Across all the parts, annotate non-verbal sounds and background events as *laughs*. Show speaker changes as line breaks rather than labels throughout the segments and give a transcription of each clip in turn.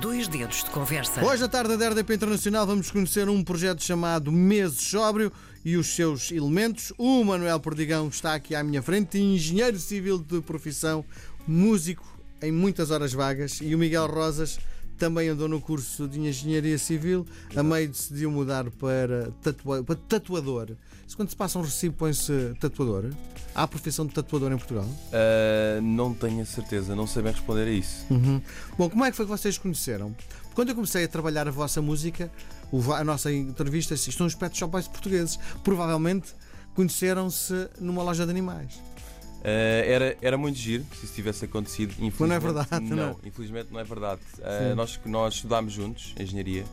Dois dedos de conversa.
Hoje, à tarde da RDP Internacional, vamos conhecer um projeto chamado Meses Sóbrio e os seus elementos. O Manuel Perdigão está aqui à minha frente, engenheiro civil de profissão, músico em muitas horas vagas, e o Miguel Rosas também andou no curso de Engenharia Civil, a meio decidiu mudar para, para tatuador. Quando se passa um recibo põe-se tatuador? Há a profissão de tatuador em Portugal?
Uh, não tenho a certeza, não sei bem responder a isso.
Uhum. Bom, como é que foi que vocês conheceram? Quando eu comecei a trabalhar a vossa música, a nossa entrevista, isto são os pet shops portugueses. Provavelmente conheceram-se numa loja de animais.
Uh, era, era muito giro se isso tivesse acontecido.
Infelizmente, não é verdade,
não.
não.
Infelizmente não é verdade. Uh, nós, nós estudámos juntos engenharia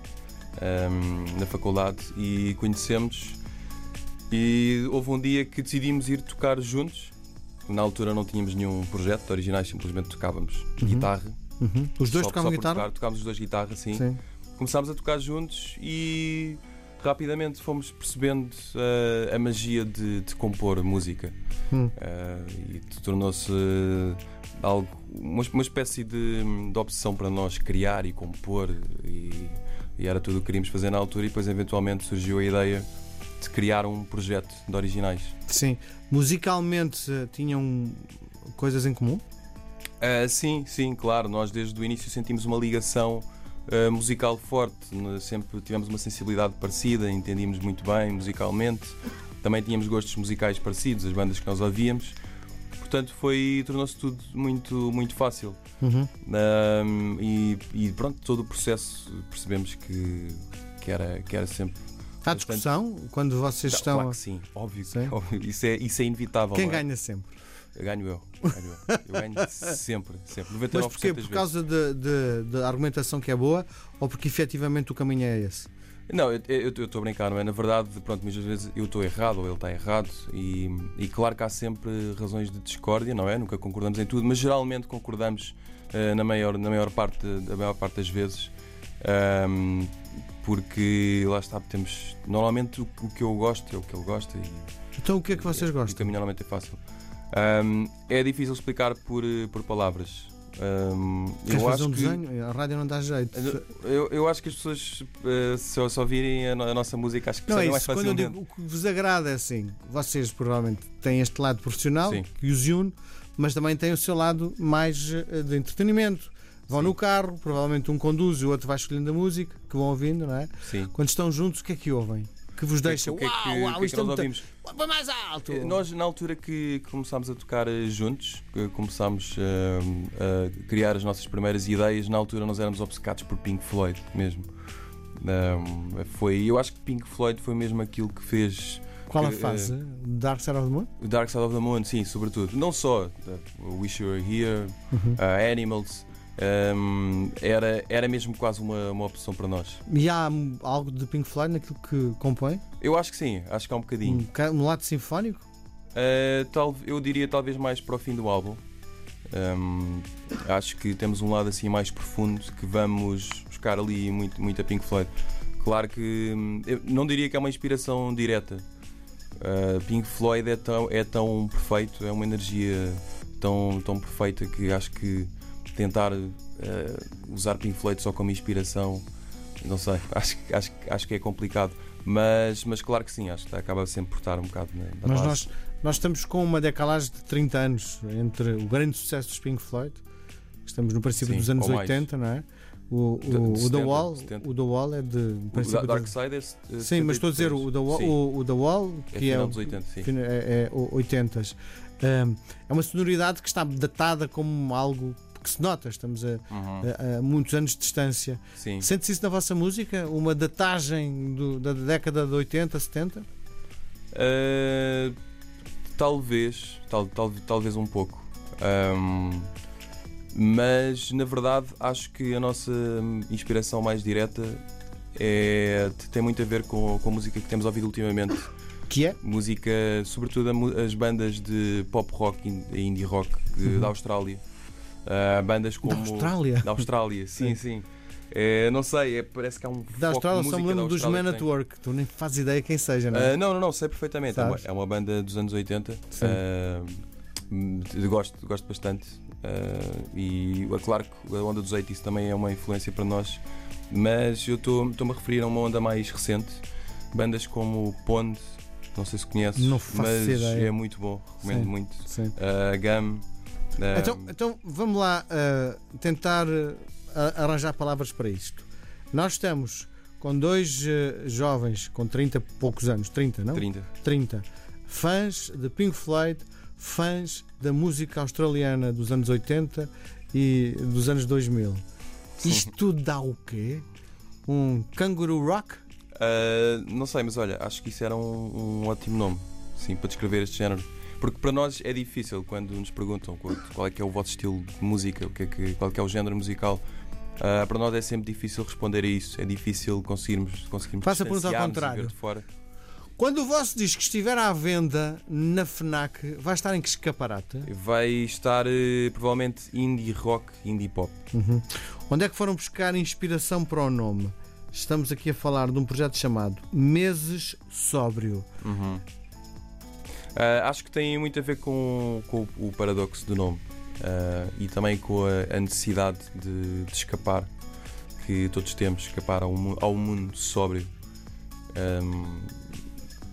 um, na faculdade e conhecemos. E houve um dia que decidimos ir tocar juntos. Na altura não tínhamos nenhum projeto originais, simplesmente tocávamos uhum. guitarra.
Uhum. Os dois tocavam guitarra?
Tocar, tocávamos os dois guitarra, sim. sim. Começámos a tocar juntos e rapidamente fomos percebendo uh, a magia de, de compor música hum. uh, e tornou-se algo uma, uma espécie de, de, obsessão para nós criar e compor e, e, era tudo o que queríamos fazer na altura e depois eventualmente surgiu a ideia de criar um projeto de originais.
Sim, musicalmente tinham coisas em comum?
Uh, sim, sim, claro. Nós desde o início sentimos uma ligação uh, musical forte, sempre tivemos uma sensibilidade parecida, entendíamos muito bem musicalmente, também tínhamos gostos musicais parecidos, as bandas que nós ouvíamos, portanto foi tornou-se tudo muito muito fácil. Uhum. e, e, pronto, todo o processo percebemos que, que, era, que era sempre.
Há discussão quando vocês estão.
Claro que sim, óbvio, sim? óbvio. Isso, é, isso é inevitável.
Quem
é?
ganha sempre?
Ganho eu. Ganho eu. eu ganho sempre, sempre. 99% *laughs*
Mas porquê? Por causa da argumentação que é boa ou porque efetivamente o caminho é esse?
Não, eu estou a brincar, não é? Na verdade, pronto, muitas vezes eu estou errado ou ele está errado e, e, claro que há sempre razões de discórdia, não é? Nunca concordamos em tudo, mas geralmente concordamos uh, na, maior, na maior parte, a maior parte das vezes. Um, porque lá está, temos. Normalmente o, o, que eu gosto é o que ele gosta. E,
então o que é que vocês gostam? O
caminho normalmente é fácil. Um, é difícil explicar por, por palavras. Um,
Queres eu fazer acho um desenho? Que, a rádio não dá jeito.
Eu, eu acho que as pessoas, uh, se só ouvirem a, a, nossa música, acho que
não é isso.
mais.
Quando eu digo o que vos agrada é assim: vocês provavelmente têm este lado profissional Sim. que os une, mas também têm o seu lado mais uh, de entretenimento. Vão Sim. no carro, provavelmente um conduz e o outro vai escolhendo a música que vão ouvindo, não é?
Sim.
Quando estão juntos, o que é que ouvem? que vos deixa.
O que é que, uau, uau, que, é que nós ouvimos?
Põe mais alto! Eh,
nós, na altura que começámos a tocar eh, juntos, que começámos a, eh, a criar as nossas primeiras ideias, na altura nós éramos obcecados por Pink Floyd mesmo. Um, foi, eu acho que Pink Floyd foi mesmo aquilo que fez.
Qual a fase? Uh, Dark Side of the Moon?
Dark Side of the Moon, sim, sobretudo. Não só uh, Wish You Were Here, uh, Animals um, era, era mesmo quase uma, uma opção para nós.
E há algo de Pink Floyd naquilo que compõe?
Eu acho que sim, acho que há um bocadinho.
Um, um lado sinfónico?
Uh, tal, eu diria talvez mais para o fim do álbum. Um, acho que temos um lado assim mais profundo que vamos buscar ali muito, muito a Pink Floyd. Claro que hum, não diria que é uma inspiração direta. Uh, Pink Floyd é tão, é tão perfeito, é uma energia tão, tão perfeita que acho que tentar uh, usar Pink Floyd só como inspiração, não sei, *laughs* acho, acho, acho que é complicado. Mas, mas claro que sim, acho que acaba sempre por estar um bocado na,
Mas nós, nós estamos com uma decalagem de 30 anos entre o grande sucesso dos Pink Floyd, estamos no princípio sim, dos anos 80, não é? O, o, o, The Wall, o The Wall é de.
O Dark Side é.
Sim, mas estou a dizer o The Wall, o, o The Wall
é
que é,
é, 80, sim.
é, é 80 é uma sonoridade que está datada como algo que se nota, estamos a, uhum. a, a muitos anos de distância. Sente-se isso na vossa música? Uma datagem do, da década de 80, 70? Uh,
talvez, tal, tal, talvez um pouco. Um, mas na verdade acho que a nossa inspiração mais direta é, tem muito a ver com, com a música que temos ouvido ultimamente.
Que é?
Música, sobretudo as bandas de pop rock e indie rock uhum. da Austrália. Uh, bandas como.
Da Austrália?
Da Austrália, *laughs* sim, sim. É, não sei, é, parece que há um.
Da Austrália só me lembro dos Man at Work, tu nem fazes ideia quem seja, não é?
Uh, não, não, não, sei perfeitamente. É uma, é uma, banda dos anos 80. Uh, gosto, gosto bastante. Uh, e é claro que a onda dos 80s também é uma influência para nós, mas eu estou-me a referir a uma onda mais recente. Bandas como Pond, não sei se conheces, mas
ideia.
é muito bom, recomendo
Sim.
muito.
Sim.
Uh, Gam. Uh,
Então, então vamos lá uh, tentar uh, arranjar palavras para isto. Nós estamos com dois uh, jovens com 30 e poucos anos, 30, não?
30.
30, fãs de Pink Floyd, fãs da música australiana dos anos 80 e dos anos 2000. Isto tudo dá o quê? Um kangaroo rock?
Uh, não sei, mas olha, acho que isso era um, um ótimo nome, sim, para descrever este género. Porque para nós é difícil quando nos perguntam qual, é que é o vosso estilo de música, o que é que, qual é que é o género musical. Uh, para nós é sempre difícil responder a isso. É difícil conseguirmos, conseguirmos
Faça pergunta ao contrário.
ver de fora.
Quando o vosso disco estiver à venda na FNAC, vai estar em que escaparate?
Vai estar eh, provavelmente indie rock, indie pop.
Uhum. Onde é que foram buscar inspiração para o nome? Estamos aqui a falar de um projeto chamado Meses Sóbrio.
Uhum. Ah, acho que tem muito a ver com, com o paradoxo do nome ah, e também com a, a necessidade de, de escapar que todos temos, escapar ao, ao mundo sóbrio. Ahm,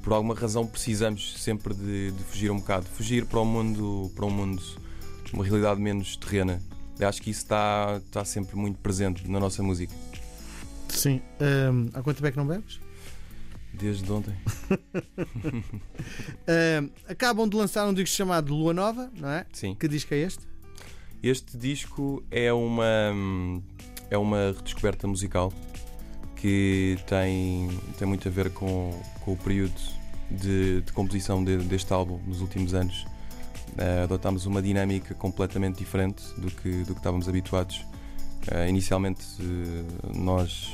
por alguma razão precisamos sempre de, de fugir um bocado, fugir para o mundo, para um mundo, uma realidade menos terrena. Eu acho que isso está, está sempre muito presente na nossa música.
Sim. Ahm, há quanto tempo é que não bebes?
Desde ontem. *laughs*
Ahm, acabam de lançar um disco chamado Lua Nova, não é?
Sim.
Que disco é este?
Este disco é uma é uma redescoberta musical que tem, tem muito a ver com, com o período de, de composição de- deste álbum nos últimos anos. Eh, adotámos uma dinâmica completamente diferente do que, do que estávamos habituados. Eh, inicialmente eh, nós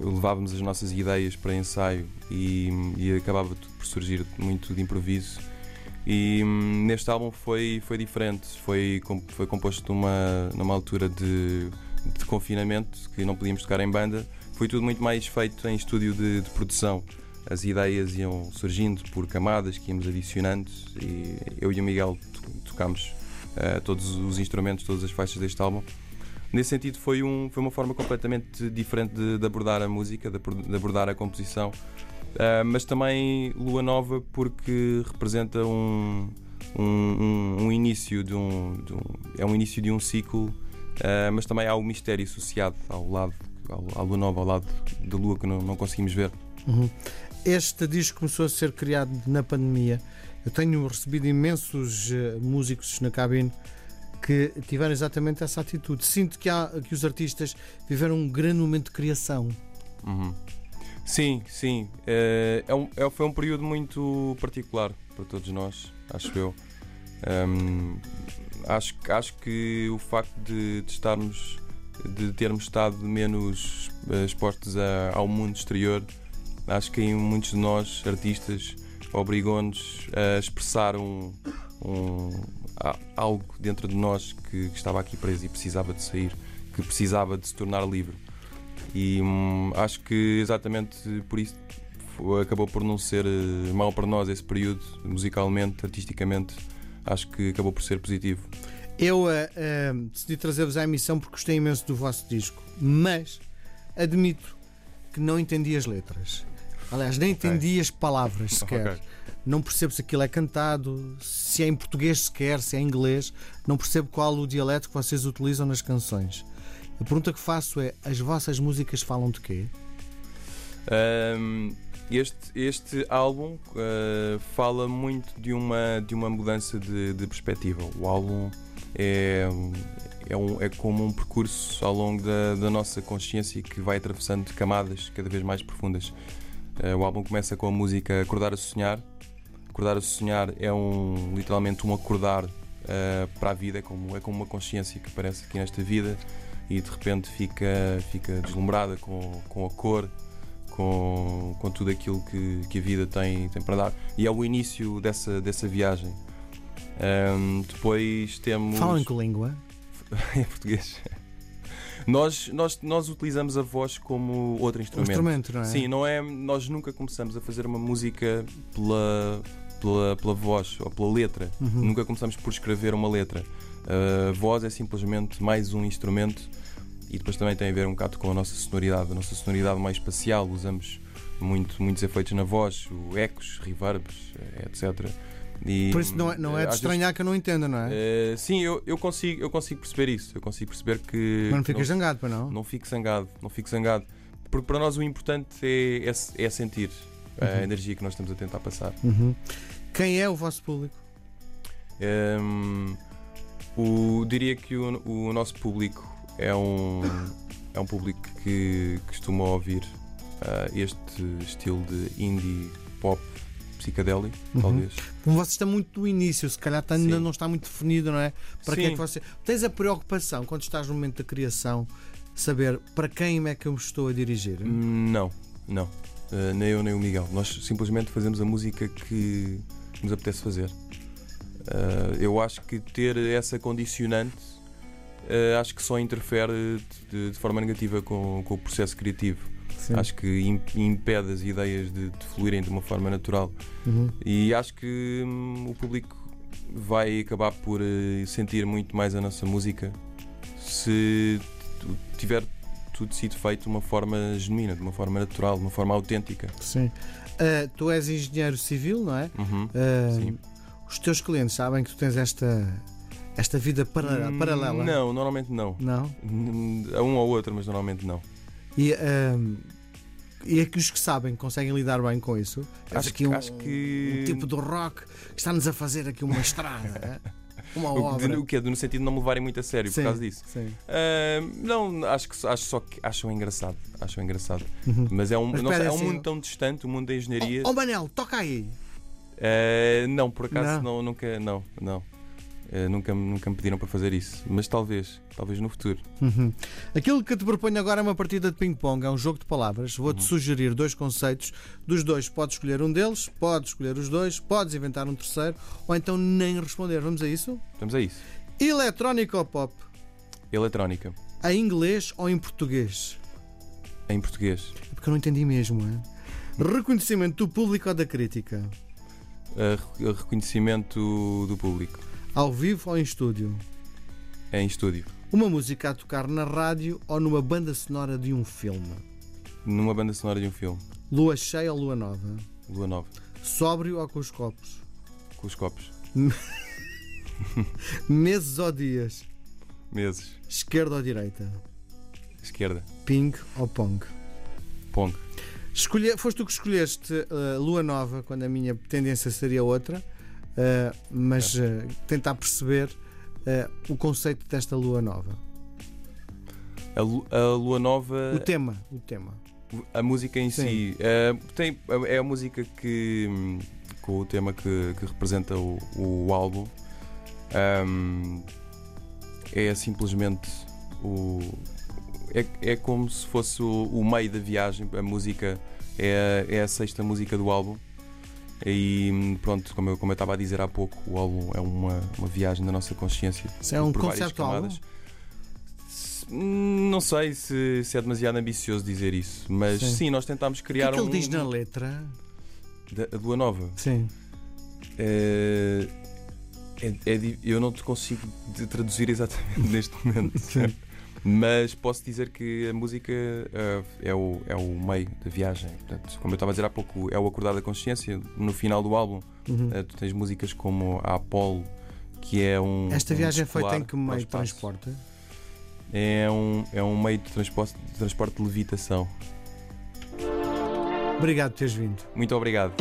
levávamos as nossas ideias para ensaio e, e acabava por surgir muito de improviso. E hum, neste álbum foi, foi diferente, foi, foi composto numa, numa altura de, de confinamento que não podíamos tocar em banda. Foi tudo muito mais feito em estúdio de, de produção. As ideias iam surgindo por camadas que íamos adicionando e eu e o Miguel to- tocámos eh, todos os instrumentos, todas as faixas deste álbum. Nesse sentido, foi, um, foi uma forma completamente diferente de, de abordar a música, de, de abordar a composição. Uh, mas também Lua Nova porque representa um, um, um- um início de um, de um- é um início de um ciclo, uh, mas também há o mistério associado ao lado à Lua Nova, ao lado da Lua que não, não conseguimos ver.
Uhum. Este disco começou a ser criado na pandemia. Eu tenho recebido imensos eh, músicos na cabine que tiveram exatamente essa atitude. Sinto que, há, que os artistas viveram um grande momento de criação.
Uhum. Sim, sim. É um- é- foi um período muito particular para todos nós, acho eu. Ahm, acho, acho que o facto de, de estarmos, de termos estado menos eh, expostos a- ao mundo exterior, acho que em muitos de nós, artistas, obrigou-nos a expressar um, um- a- algo dentro de nós que, que estava aqui preso e precisava de sair, que precisava de se tornar livre. E hum, acho que exatamente por isso acabou por não ser eh, mau para nós esse período, musicalmente, artisticamente. Acho que acabou por ser positivo.
Eu eh, eh, decidi trazer-vos à emissão porque gostei imenso do vosso disco, mas admito que não entendi as letras. Aliás, nem entendi as palavras sequer.
Ok.
Não percebo se aquilo é cantado, se é em português sequer, se é em inglês. Não percebo qual o dialeto que vocês utilizam nas canções. A pergunta que faço é: as vossas músicas falam de quê?
Um, este, este álbum uh, fala muito de uma, de uma mudança de, de perspectiva. O álbum é, é, um, é como um percurso ao longo da, da nossa consciência que vai atravessando camadas cada vez mais profundas. Uh, o álbum começa com a música Acordar a Sonhar. Acordar a Sonhar é um, literalmente um acordar uh, para a vida, é como, é como uma consciência que aparece aqui nesta vida e de repente fica, fica deslumbrada com, com a cor, com, com tudo aquilo que, que a vida tem, tem para dar. E é o início dessa, dessa viagem. Ahm, depois temos.
Falam em que língua?
em *laughs* português. Nós, nós, nós utilizamos a voz como outro
Um
instrumento.
instrumento, não é?
Sim, não é, nós nunca começamos a fazer uma música pela, pela, pela voz ou pela letra.
Uhum.
Nunca começamos por escrever uma letra. A voz é simplesmente mais um instrumento e depois também tem a ver um bocado com a nossa sonoridade, a nossa sonoridade mais espacial. Usamos muito, muitos efeitos na voz, o ecos, reverbs, eh, etc.
E, Por isso não é, não é de estranhar vezes, que eu não entenda, não é?
Uh, sim, eu, eu, consigo, eu consigo perceber isso. Eu consigo perceber que.
Mas não fica zangado, para não?
Não fico zangado, não fico zangado. Porque para nós o importante é, é, é sentir uhum. a energia que nós estamos a tentar passar.
Uhum. Quem é o vosso público?
Um, o, diria que o, o nosso público é um, *laughs* é um público que costuma ouvir uh, este estilo de indie pop psicadélico, uhum. talvez.
Como você está muito no início, se calhar ainda Sim. não está muito definido, não é? Para Sim. quem é que você. Tens a preocupação quando estás no momento da criação, saber para quem é que eu me estou a dirigir?
Não, não. Uh, nem eu nem o Miguel. Nós simplesmente fazemos a música que nos apetece fazer. Uh, eu acho que ter essa condicionante uh, acho que só interfere de, de forma negativa com, com, o processo criativo. Sim. Acho que impede as ideias de, de fluírem de uma forma natural. Uhum. E acho que hum, o público vai acabar por uh, sentir muito mais a nossa música se tiver tudo sido feito de uma forma genuína, de uma forma natural, de uma forma autêntica.
Sim. Uh, tu és engenheiro civil, não é?
Uhum. Uh, Sim.
Os teus clientes sabem que tu tens esta esta vida para, hum, paralela?
Não, normalmente não.
Não?
A um ou outro, mas normalmente não.
E, um, e é que os que sabem conseguem lidar bem com isso?
Acho, que, um, acho que.
Um tipo do rock que está-nos a fazer aqui uma estrada. *laughs* uma obra.
O que é? No sentido de não me levarem muito a sério sim, por causa disso.
Sim.
Uh, não, acho, que, acho só que acham engraçado. Acham engraçado. Uhum. Mas é um, Mas não é um assim, mundo tão distante, o mundo da engenharia.
Oh, oh Manel, toca aí!
Uh, não, por acaso não. não, nunca. Não, não. Uh, nunca, nunca me pediram para fazer isso, mas talvez, talvez no futuro.
Uhum. Aquilo que te proponho agora é uma partida de ping-pong, é um jogo de palavras. Vou-te uhum. sugerir dois conceitos. Dos dois, podes escolher um deles, podes escolher os dois, podes inventar um terceiro, ou então nem responder. Vamos a isso?
Vamos a isso.
Eletrónica ou pop?
Eletrónica.
Em inglês ou em português?
Em português.
É porque eu não entendi mesmo, é? Reconhecimento do público ou da crítica?
Uh, reconhecimento do público.
Ao vivo ou em estúdio?
É em estúdio.
Uma música a tocar na rádio ou numa banda sonora de um filme?
Numa banda sonora de um filme.
Lua cheia ou lua nova?
Lua nova.
Sóbrio ou com os copos?
Com os copos. *laughs*
Meses ou dias?
Meses.
Esquerda ou direita?
Esquerda.
Ping ou pong?
Pong.
Escolhe... Foste tu que escolheste uh, Lua Nova, quando a minha tendência seria outra. Uh, mas uh, tentar perceber uh, o conceito desta lua nova.
A, a, lua nova.
O tema, o tema.
A música em Sim. si tem, é a música que com o tema que, que representa o, o álbum um, é simplesmente o é, é como se fosse o, o meio da viagem. A música é, é a sexta música do álbum e pronto, como eu, como eu estava a dizer há pouco, o álbum é uma, uma viagem da nossa consciência.
Isso é um conceito álbum?
Não sei se, se, é demasiado ambicioso dizer isso, mas sim, sim nós tentámos criar
o que é
que
ele um, diz na letra?
Da, a Lua Nova.
Sim.
É, é, é, eu não te consigo traduzir exatamente *laughs* neste momento. Sim. Mas posso dizer que a música uh, é, o, é o meio da viagem. Portanto, como eu estava a dizer há pouco, é o acordar da consciência. No final do álbum, uhum. uh, tu tens músicas como a Apollo, que é um.
Esta viagem é feita em que meio de transporte?
É um, é um meio de transporte, de transporte de levitação.
Obrigado por teres vindo.
Muito obrigado.